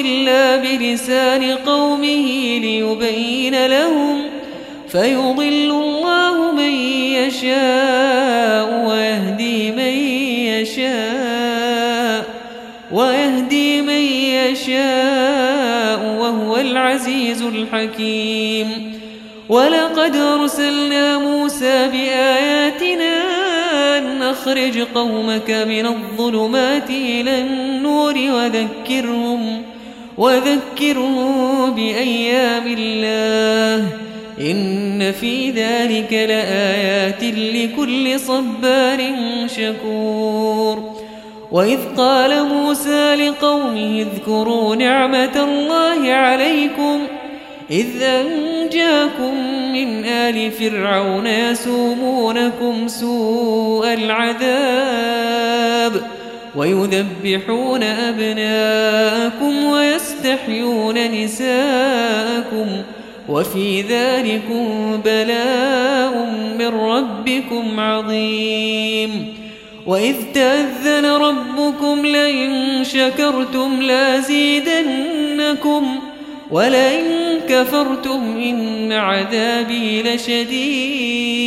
إلا بلسان قومه ليبين لهم فيضل الله من يشاء ويهدي من يشاء ويهدي من يشاء وهو العزيز الحكيم ولقد أرسلنا موسى بآياتنا أن أخرج قومك من الظلمات إلى النور وذكرهم وذكرهم بأيام الله إن في ذلك لآيات لكل صبار شكور وإذ قال موسى لقومه اذكروا نعمة الله عليكم إذ أنجاكم من آل فرعون يسومونكم سوء العذاب ويذبحون أبناءكم ويستحيون نساءكم وفي ذلكم بلاء من ربكم عظيم وإذ تأذن ربكم لئن شكرتم لازيدنكم ولئن كفرتم إن عذابي لشديد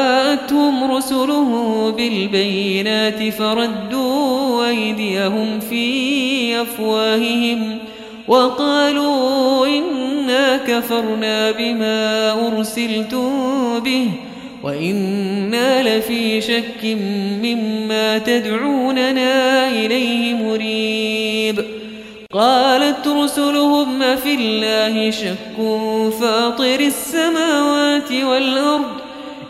رسله بالبينات فردوا أيديهم في أفواههم وقالوا إنا كفرنا بما أرسلتم به وإنا لفي شك مما تدعوننا إليه مريب. قالت رسلهم في الله شك فاطر السماوات والأرض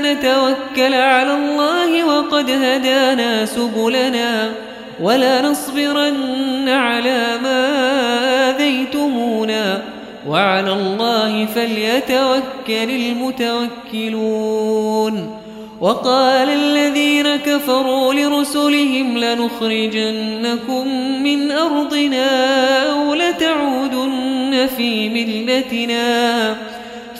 نتوكل على الله وقد هدانا سبلنا ولا نصبرن على ما آذيتمونا. وعلى الله فليتوكل المتوكلون. وقال الذين كفروا لرسلهم لنخرجنكم من أرضنا أو لتعودن في ملتنا.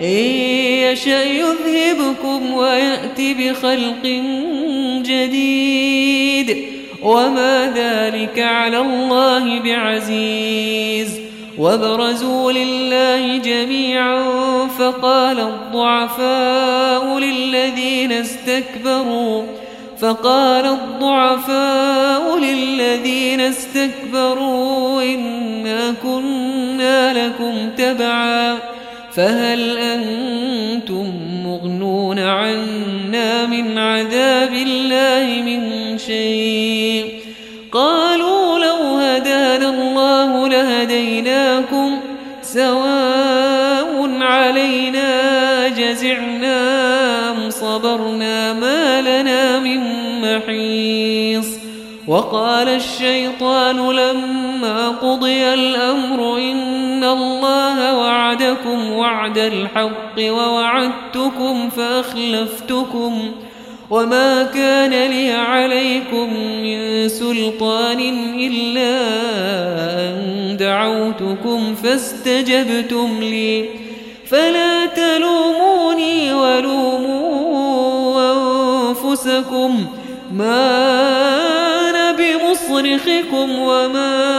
إن يشأ يذهبكم ويأتي بخلق جديد. وما ذلك على الله بعزيز. وبرزوا لله جميعا فقال الضعفاء للذين استكبروا فقال الضعفاء للذين استكبروا إنا كنا لكم تبعا. فهل أنتم مغنون عنا من عذاب الله من شيء؟ قالوا لو هدانا الله لهديناكم سواء علينا جزعنا أم صبرنا ما لنا من محيص. وقال الشيطان لما قضي الأمر إن الله وعدكم وعد الحق ووعدتكم فأخلفتكم وما كان لي عليكم من سلطان إلا أن دعوتكم فاستجبتم لي فلا تلوموني ولوموا أنفسكم ما أنا بمصرخكم وما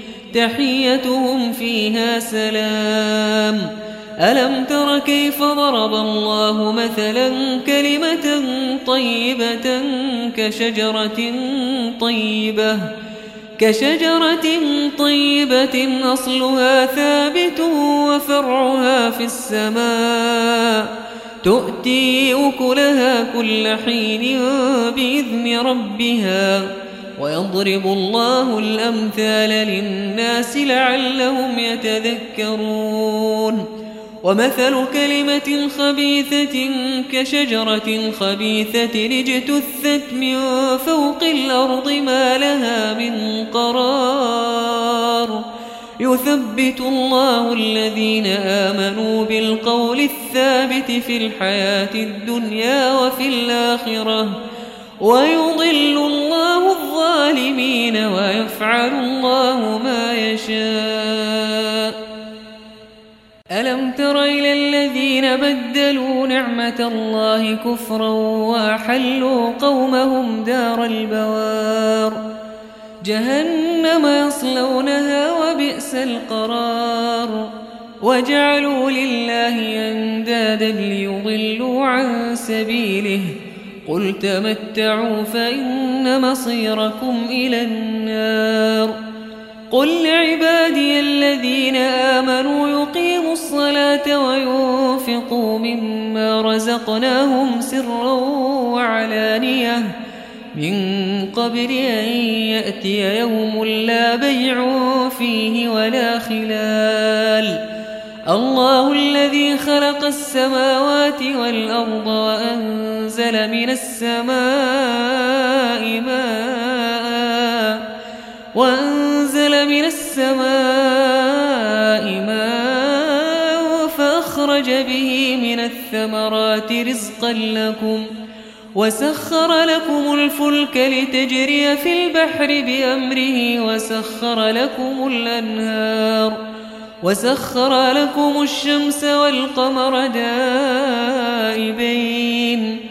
تحيتهم فيها سلام. ألم تر كيف ضرب الله مثلا كلمة طيبة كشجرة طيبة؟ كشجرة طيبة أصلها ثابت وفرعها في السماء. تؤتي أكلها كل حين بإذن ربها. ويضرب الله الأمثال للناس لعلهم يتذكرون. ومثل كلمة خبيثة كشجرة خبيثة اجتثت من فوق الأرض ما لها من قرار. يثبت الله الذين آمنوا بالقول الثابت في الحياة الدنيا وفي الآخرة. ويضل الله الظالمين ويفعل الله ما يشاء. ألم تر إلى الذين بدلوا نعمة الله كفرا وأحلوا قومهم دار البوار؟ جهنم يصلونها وبئس القرار. وجعلوا لله أندادا ليضلوا عن سبيله. قل تمتعوا فإن مصيركم إلى النار قل لعبادي الذين آمنوا يقيموا الصلاة وينفقوا مما رزقناهم سرا وعلانية من قبل أن يأتي يوم لا بيع فيه ولا خلال الله الذي خلق السماوات والأرض وأنزل من السماء ماء. وأنزل من السماء ماء فأخرج به من الثمرات رزقا لكم. وسخر لكم الفلك لتجري في البحر بأمره. وسخر لكم الأنهار. وسخر لكم الشمس والقمر دائبين.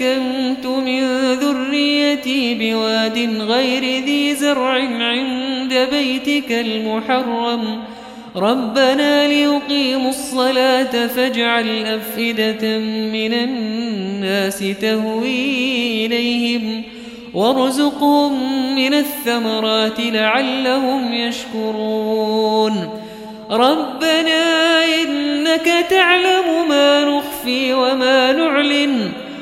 أسكنت من ذريتي بواد غير ذي زرع عند بيتك المحرم. ربنا ليقيموا الصلاة فاجعل أفئدة من الناس تهوي إليهم. وارزقهم من الثمرات لعلهم يشكرون. ربنا إنك تعلم ما نخفي وما نعلن.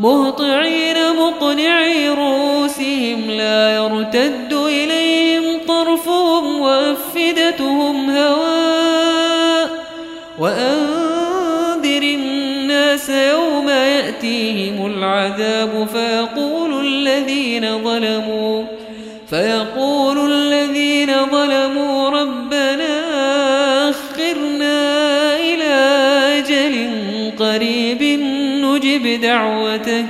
مهطعين مقنعي رؤوسهم لا يرتد إليهم طرفهم وأفدتهم هواء وأنذر الناس يوم يأتيهم العذاب فيقول الذين ظلموا فيقول دعوتك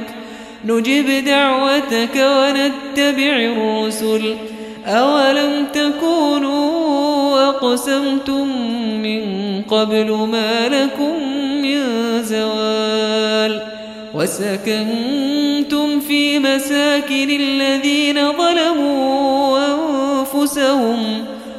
نجب دعوتك ونتبع الرسل. أولم تكونوا أقسمتم من قبل ما لكم من زوال؟ وسكنتم في مساكن الذين ظلموا أنفسهم.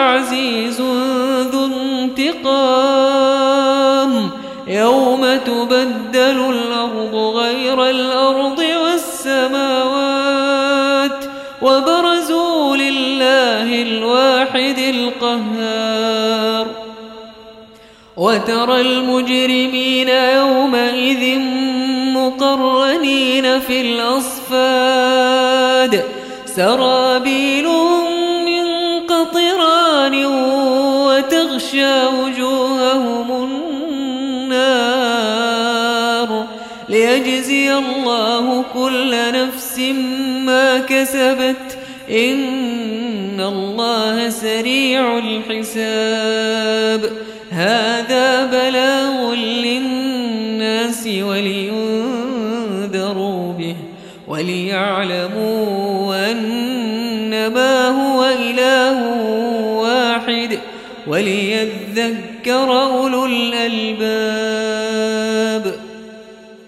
عزيز ذو انتقام. يوم تبدل الأرض غير الأرض والسماوات وبرزوا لله الواحد القهار. وترى المجرمين يومئذ مقرنين في الأصفاد. سرابيلهم كل نفس ما كسبت إن الله سريع الحساب. هذا بلاغ للناس ولينذروا به وليعلموا أن ما هو إله واحد وليذكر أولو الألباب.